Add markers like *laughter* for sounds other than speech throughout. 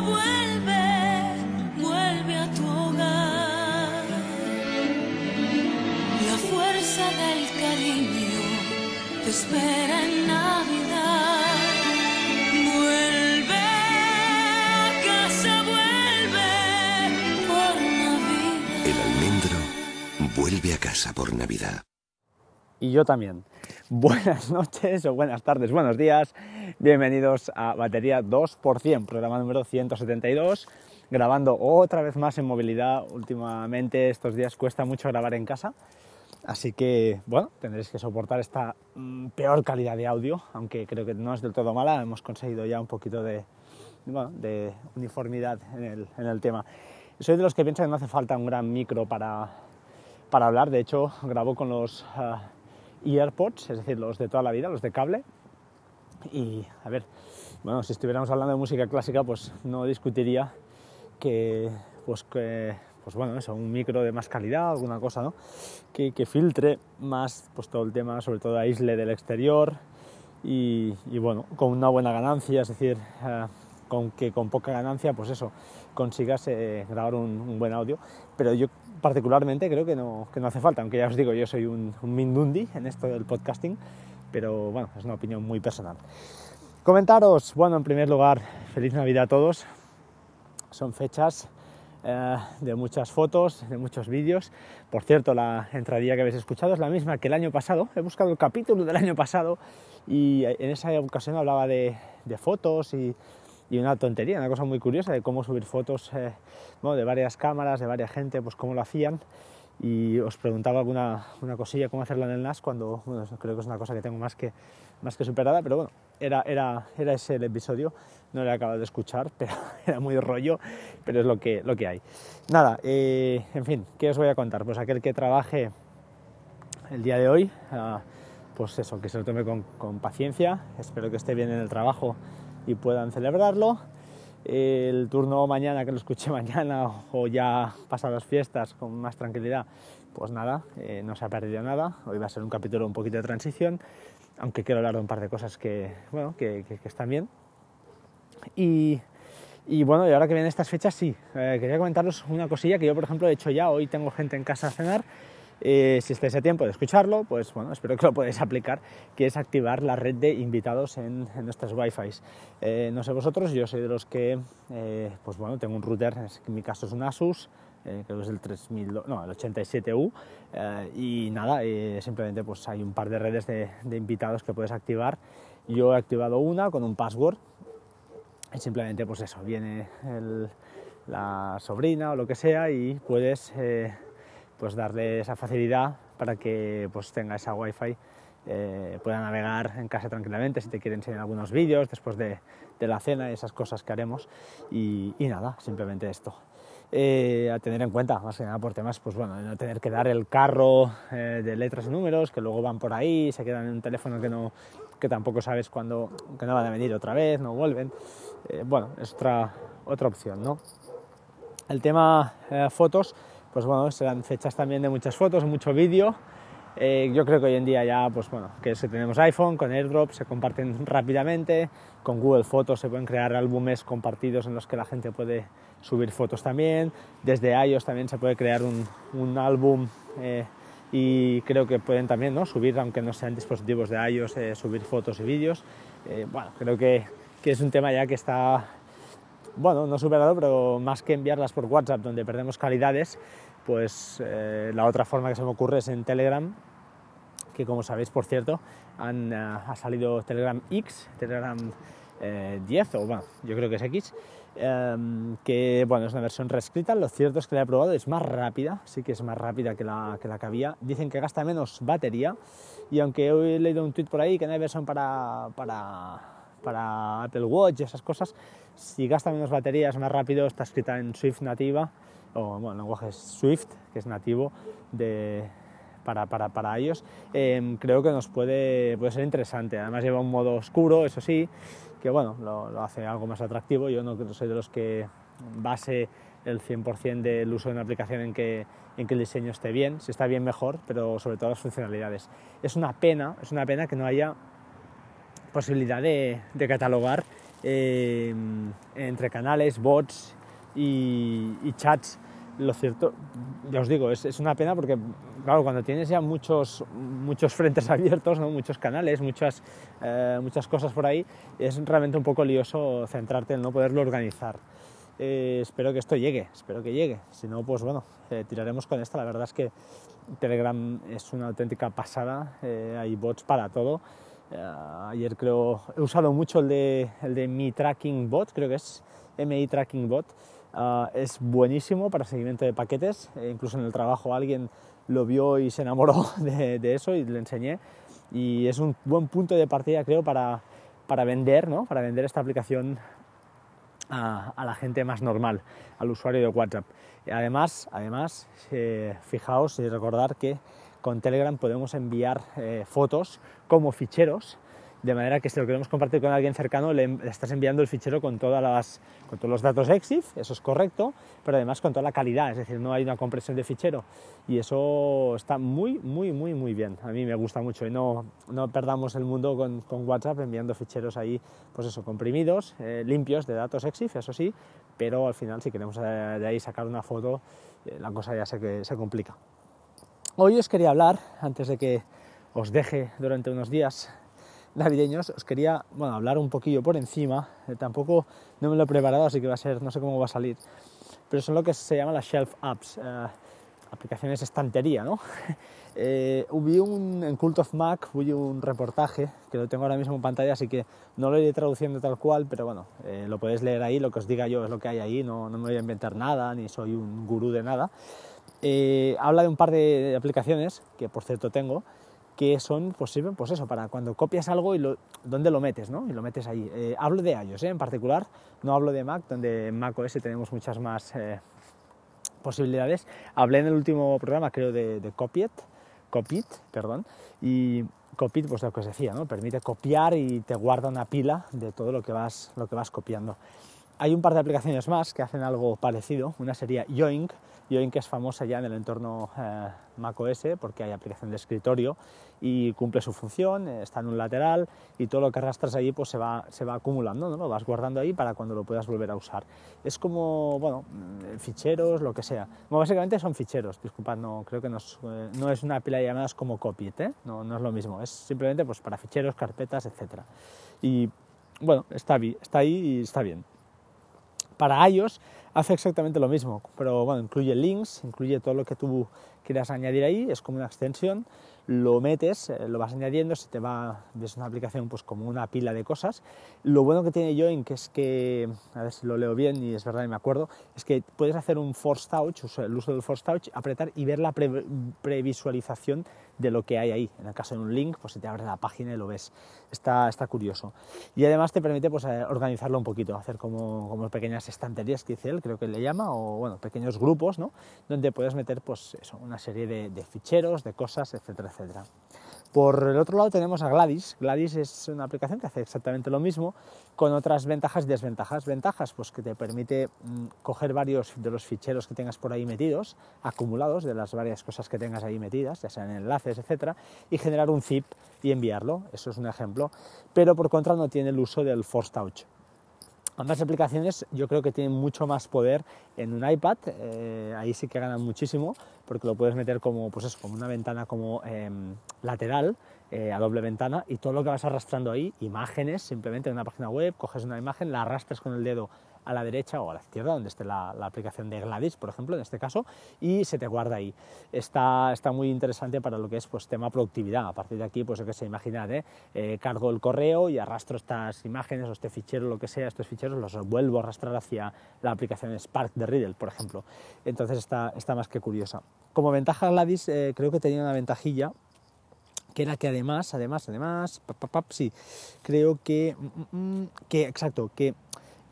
vuelve, vuelve a tu hogar. La fuerza del cariño te espera en Navidad. Vuelve a casa, vuelve por Navidad. El almendro vuelve a casa por Navidad. Y yo también. *laughs* Buenas noches o buenas tardes, buenos días. Bienvenidos a Batería 2%, programa número 172. Grabando otra vez más en movilidad. Últimamente estos días cuesta mucho grabar en casa. Así que, bueno, tendréis que soportar esta mm, peor calidad de audio, aunque creo que no es del todo mala. Hemos conseguido ya un poquito de, uniformidad en el, en el tema. Soy de los que piensan que no hace falta un gran micro para, para hablar. De hecho, grabo con los ah, EarPods, es decir, los de toda la vida, los de cable. Y, a ver, bueno, si estuviéramos hablando de música clásica, pues no discutiría que, pues que, pues bueno, eso, un micro de más calidad, alguna cosa, ¿no? Que, que filtre más, pues todo el tema, sobre todo aísle del exterior y, y bueno, con una buena ganancia, es decir, eh, con que con poca ganancia, pues eso, consigas eh, grabar un, un, buen audio. Pero yo particularmente creo que no, que no hace falta, aunque ya os digo, yo soy un, un mindundi en esto del podcasting, pero bueno, es una opinión muy personal. Comentaros, bueno, en primer lugar, feliz Navidad a todos. Son fechas eh, de muchas fotos, de muchos vídeos. Por cierto, la entradilla que habéis escuchado es la misma que el año pasado. He buscado el capítulo del año pasado y en esa ocasión hablaba de, de fotos y, y, una tontería, una cosa muy curiosa de cómo subir fotos eh, bueno, de varias cámaras, de varias gente, pues cómo lo hacían. Y os preguntaba alguna una cosilla, cómo hacerla en el NAS, cuando bueno, creo que es una cosa que tengo más que, más que superada, pero bueno, era, era, era ese el episodio, no lo he acabado de escuchar, *laughs* pero era muy rollo, pero es lo que, lo que hay. Nada, eh, en fin, ¿qué os voy a contar? Pues aquel que trabaje el día de hoy, uh, pues eso, que se lo tome con, con, paciencia, espero que esté bien en el trabajo y puedan celebrarlo. El turno mañana, que lo escuche *laughs* mañana o ya pasado las fiestas con más tranquilidad, pues nada, eh, no se ha perdido nada. Hoy va a ser un capítulo un poquito de transición, aunque quiero hablar de un par de cosas que, bueno, que, que, que están bien. Y, y, bueno, y ahora que vienen estas fechas, sí, eh, quería comentaros una cosilla que yo, por ejemplo, he hecho ya. Hoy tengo gente en casa a cenar. Eh, si estáis a tiempo de escucharlo, pues bueno, *laughs* espero que lo podáis aplicar, que es activar la red de invitados en, en nuestras Wi-Fi. Eh, no sé vosotros, yo soy de los que, eh, pues bueno, tengo un router, en mi caso es un Asus, creo que es el 3000, no, el 87U, eh, y nada, simplemente pues hay un par de redes de, de invitados que puedes activar. Yo he activado una con un password, y simplemente pues eso, viene el, la sobrina o lo que sea y puedes pues darle esa facilidad para que pues tenga esa wifi eh, pueda navegar en casa tranquilamente si te quiere enseñar algunos vídeos después de, de, la cena y esas cosas que haremos y, nada, simplemente esto. Eh, a tener en cuenta, más que nada por temas, pues bueno, de no tener que dar el carro eh, de letras y números que luego van por ahí, se quedan en un teléfono que, no, que tampoco sabes cuándo, que no van a venir otra vez, no vuelven. Eh, bueno, es otra, otra opción, ¿no? El tema fotos, pues bueno, serán fechas también de muchas fotos, mucho vídeo. Eh, yo creo que hoy en día ya, pues bueno, que si tenemos iPhone, con AirDrop se comparten rápidamente, con Google Fotos se pueden crear álbumes compartidos en los que la gente puede subir fotos también, desde iOS también se puede crear un, un álbum eh, y creo que pueden también ¿no? subir, aunque no sean dispositivos de iOS, eh, subir fotos y vídeos. Eh, bueno, creo que, que es un tema ya que está bueno, no superado, pero más que enviarlas por WhatsApp, donde perdemos calidades, pues eh, la otra forma que se me ocurre es en Telegram, que como sabéis, por cierto, han, uh, ha salido Telegram X, Telegram eh, 10, o bueno, yo creo que es X, eh, que bueno, es una versión reescrita, lo cierto es que la he probado, es más rápida, sí que es más rápida que la que, la había, dicen que gasta menos batería, y aunque hoy he leído un tweet por ahí que no hay versión para, para, para Apple Watch y esas cosas, si gasta menos batería es más rápido, está escrita en Swift nativa, o bueno, lenguaje Swift, que es nativo de, para, para, para ellos, eh, creo que nos puede, puede ser interesante. Además lleva un modo oscuro, eso sí, que bueno, lo, lo hace algo más atractivo. Yo no soy de los que base el 100% del uso de una aplicación en que, en que el diseño esté bien, si está bien mejor, pero sobre todo las funcionalidades. Es una pena, es una pena que no haya posibilidad de, de catalogar eh, entre canales, bots y, y chats lo cierto, ya os digo, es, es, una pena porque, claro, cuando tienes ya muchos, muchos frentes *laughs* abiertos, ¿no? muchos canales, muchas, eh, muchas cosas por ahí, es realmente un poco lioso centrarte en no poderlo organizar. Eh, espero que esto llegue, espero que llegue. Si no, pues bueno, eh, tiraremos con esta. La verdad es que Telegram es una auténtica pasada, eh, hay bots para todo. Eh, ayer creo, he usado mucho el de, el de Mi Tracking Bot, creo que es MI Tracking Bot Uh, es buenísimo para seguimiento de paquetes, e incluso en el trabajo alguien lo vio y se enamoró *laughs* de, de, eso y le enseñé. Y es un buen punto de partida, creo, para, para vender, ¿no? para vender esta aplicación a, a, la gente más normal, al usuario de WhatsApp. Además, además eh, fijaos y recordar que con Telegram podemos enviar eh, fotos como ficheros de manera que si lo queremos compartir con alguien cercano, le, estás enviando el fichero con, todos los datos EXIF, eso es correcto, pero además con toda la calidad, es decir, no hay una compresión de fichero y eso está muy, muy, muy, muy bien. A mí me gusta mucho y no, no perdamos el mundo con, WhatsApp enviando ficheros ahí, pues eso, comprimidos, eh, limpios de datos EXIF, eso sí, pero al final si queremos de ahí sacar una foto, eh, la cosa ya se complica. Hoy os quería hablar, antes de que os deje durante unos días navideños, os quería bueno, hablar un poquillo por encima. Eh, tampoco no me lo he preparado, así que va a ser, no sé cómo va a salir. Pero son lo que se llama las shelf apps, eh, aplicaciones estantería, ¿no? *laughs* eh, un, en Cult of Mac, vi un reportaje que lo tengo ahora mismo en pantalla, así que no lo iré traduciendo tal cual, pero bueno, eh, lo podéis leer ahí, lo que os diga yo es lo que hay ahí, no, no me voy a inventar nada, ni soy un gurú de nada. Eh, habla de un par de aplicaciones que por cierto tengo que son, pues sirven, pues eso, para cuando copias algo y lo, dónde lo metes, ¿no? Y lo metes ahí. Eh, hablo de iOS, ¿eh? en particular, no hablo de Mac, donde en Mac OS tenemos muchas más eh, posibilidades. Hablé en el último programa, creo, de, de Copiet, Copit, perdón, y Copit, pues lo que os decía, ¿no? Permite copiar y te guarda una pila de todo lo que vas, lo que vas copiando. Hay un par de aplicaciones más que hacen algo parecido. Una sería Yoink, Yoink es famosa ya en el entorno eh, macOS porque hay aplicación de escritorio y cumple su función, está en un lateral y todo lo que arrastras ahí pues se va, se va acumulando, ¿no? lo vas guardando ahí para cuando lo puedas volver a usar. Es como, bueno, mm, ficheros, lo que sea. Bueno, básicamente son ficheros, disculpad, no, creo que no es, eh, no es una pila de llamadas como Copiet, ¿eh? no, no es lo mismo, es simplemente pues para ficheros, carpetas, etc. Y bueno, está, está ahí y está bien. Para iOS hace exactamente lo mismo, pero bueno, incluye links, incluye todo lo que tú quieras añadir ahí, es como una extensión, lo metes, eh, lo vas añadiendo, se te va, ves una aplicación pues como una pila de cosas. Lo bueno que tiene Join, que es que, a ver si lo leo bien y es verdad y me acuerdo, es que puedes hacer un Force Touch, el uso del Force Touch, apretar y ver la pre previsualización de lo que hay ahí. En el caso de un link, pues se te abre la página y lo ves. Está, está curioso. Y además te permite pues, eh, organizarlo un poquito, hacer como, como pequeñas estanterías que dice él, creo que le llama, o bueno, pequeños grupos, ¿no? Donde puedes meter pues una serie de, de ficheros, de cosas, etcétera, etcétera. Por el otro lado tenemos a Gladys. Gladys es una aplicación que hace exactamente lo mismo, con otras ventajas y desventajas. Ventajas, pues que te permite mmm, coger varios de los ficheros que tengas por ahí metidos, acumulados de las varias cosas que tengas ahí metidas, ya sean enlaces, etcétera, y generar un zip y enviarlo. Eso es un ejemplo. Pero por contra no tiene el uso del Force Touch. Ambas aplicaciones yo creo que tienen mucho más poder en un iPad, eh, ahí sí que ganan muchísimo porque lo puedes meter como, pues eso, como una ventana como eh, lateral, eh, a doble ventana y todo lo que vas arrastrando ahí, imágenes, simplemente en una página web, coges una imagen, la arrastras con el dedo a la derecha o a la izquierda, donde esté la, aplicación de Gladys, por ejemplo, en este caso, y se te guarda ahí. Está, está muy interesante para lo que es pues, tema productividad. A partir de aquí, pues, que se imaginad, ¿eh? Eh, cargo el correo y arrastro estas imágenes o este fichero, lo que sea, estos ficheros los vuelvo a arrastrar hacia la aplicación Spark de Riddle, por ejemplo. Entonces está, está más que curiosa. Como ventaja Gladys, eh, creo que tenía una ventajilla que era que además, además, además, sí, creo que, mm, mm, que, exacto, que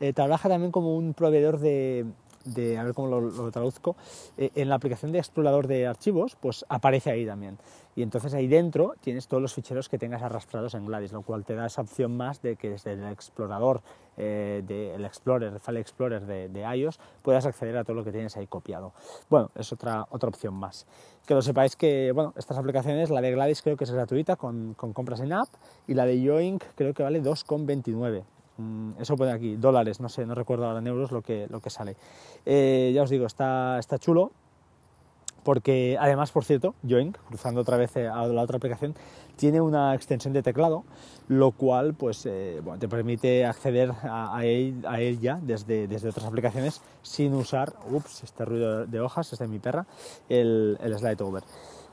eh, trabaja también como un proveedor de, de a ver cómo lo, lo traduzco, eh, en la aplicación de explorador de archivos, pues aparece ahí también. Y entonces ahí dentro tienes todos los ficheros que tengas arrastrados en Gladys, lo cual te da esa opción más de que desde el explorador, eh, del Explorer, el File Explorer de, de, iOS, puedas acceder a todo lo que tienes ahí copiado. Bueno, es otra, otra opción más. Que lo sepáis que, bueno, estas aplicaciones, la de Gladys creo que es gratuita con, con compras en app y la de Yoink creo que vale 2,29 Mm, eso pone aquí, dólares, no sé, no recuerdo ahora en euros lo que, lo que sale. Eh, ya os digo, está, está chulo porque además, por cierto, Join, cruzando otra vez eh, a la otra aplicación, tiene una extensión de teclado, lo cual pues, eh, bueno, te permite acceder a, él, ya desde, desde, otras aplicaciones sin usar, ups, este ruido de hojas, es de mi perra, el, el Slide Over.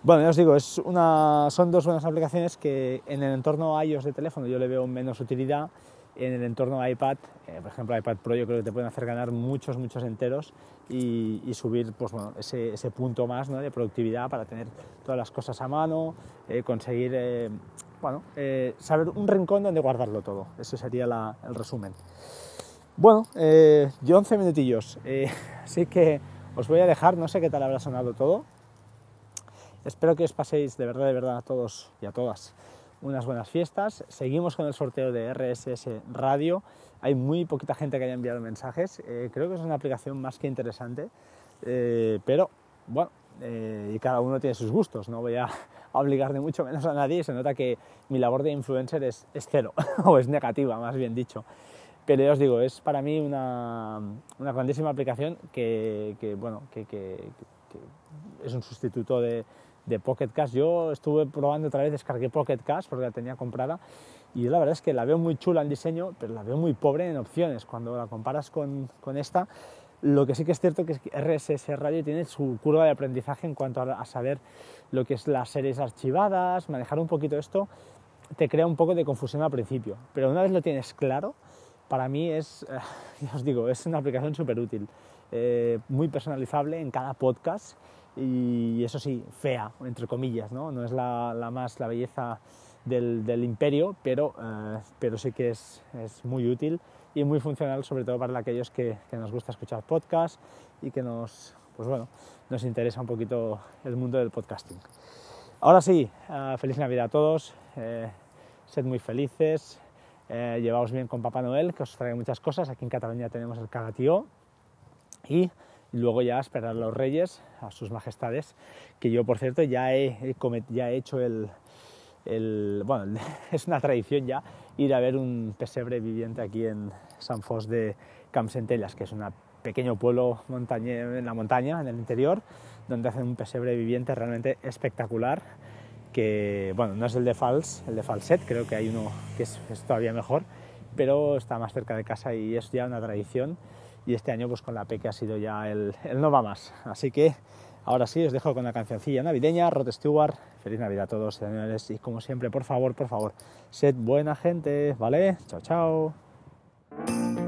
Bueno, ya os digo, es una, son dos buenas aplicaciones que en el entorno iOS de teléfono yo le veo menos utilidad en el entorno iPad, eh, por ejemplo iPad Pro yo creo que te pueden hacer ganar muchos, muchos enteros y, subir pues, bueno, ese, punto más de productividad para tener todas las cosas a mano, eh, conseguir eh, bueno, saber un rincón donde guardarlo todo. Eso sería el resumen. Bueno, yo 11 minutillos, *laughs* así que os voy a dejar, no sé qué tal habrá sonado todo. Espero que os paséis de verdad, de verdad a todos y a todas unas buenas fiestas. Seguimos con el sorteo de RSS Radio. Hay muy poquita gente que haya enviado mensajes. Eh, creo que es una aplicación más que interesante, eh, pero bueno, eh, y cada uno tiene sus gustos. No voy a *laughs* obligar de mucho menos a nadie. Se nota que mi labor de influencer es, cero, *laughs* o es negativa, más bien dicho. Pero ya os digo, es para mí una, una grandísima aplicación que, bueno, que, que es un sustituto de, de Pocket Cash. Yo estuve probando otra vez, descargué Pocket Cash porque la tenía comprada y la verdad es que la veo muy chula en diseño, pero la veo muy pobre en opciones cuando la comparas con, con esta. Lo que sí que es cierto que es que RSS Radio tiene su curva de aprendizaje en cuanto a, saber lo que es las series archivadas, manejar un poquito esto, te crea un poco de confusión al principio, pero una vez lo tienes claro, para mí es, *laughs* os digo, es una aplicación súper útil, eh, muy personalizable en cada podcast y eso sí, fea, entre comillas, no, no es la, más la belleza del, imperio, pero, eh, pero sí que es, es, muy útil y muy funcional, sobre todo para aquellos que, nos gusta escuchar podcasts y que nos, pues bueno, nos interesa un poquito el mundo del podcasting. Ahora sí, uh, feliz Navidad a todos, eh, sed muy felices, eh, llevaos bien con Papá Noel, que os traiga muchas cosas. Aquí en Cataluña tenemos el cagatío y luego ya esperar a los reyes, a sus majestades, que yo por cierto ya he, ya he hecho el, el, bueno, *laughs* es una tradición ya ir a ver un pesebre viviente aquí en San Fos de Campsentellas, que es un pequeño pueblo en la montaña, en el interior, donde hacen un pesebre viviente realmente espectacular, que bueno, no es el de Fals, el de Falset, creo que hay uno que es todavía mejor, pero está más cerca de casa y es ya una tradición y este año pues con la P que ha sido ya el, no va más. Así que ahora sí os dejo con la cancioncilla navideña, Rod Stewart, feliz Navidad a todos señores y como siempre por favor, por favor, sed buena gente, ¿vale? Chao, chao.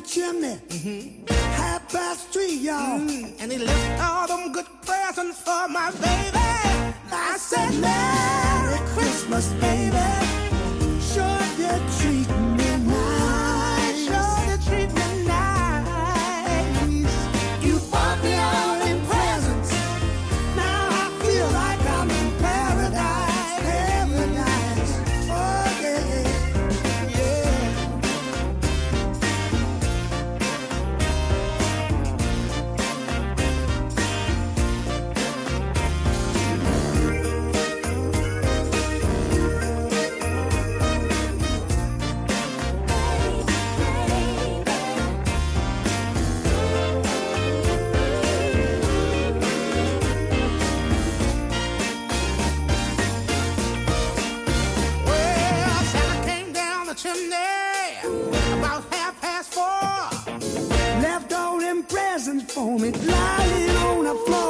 Chimney, half past three, y'all, mm-hmm. and he left all them good presents for my baby. I said, Merry Christmas, baby. Sure did treat me for me, lying on the floor.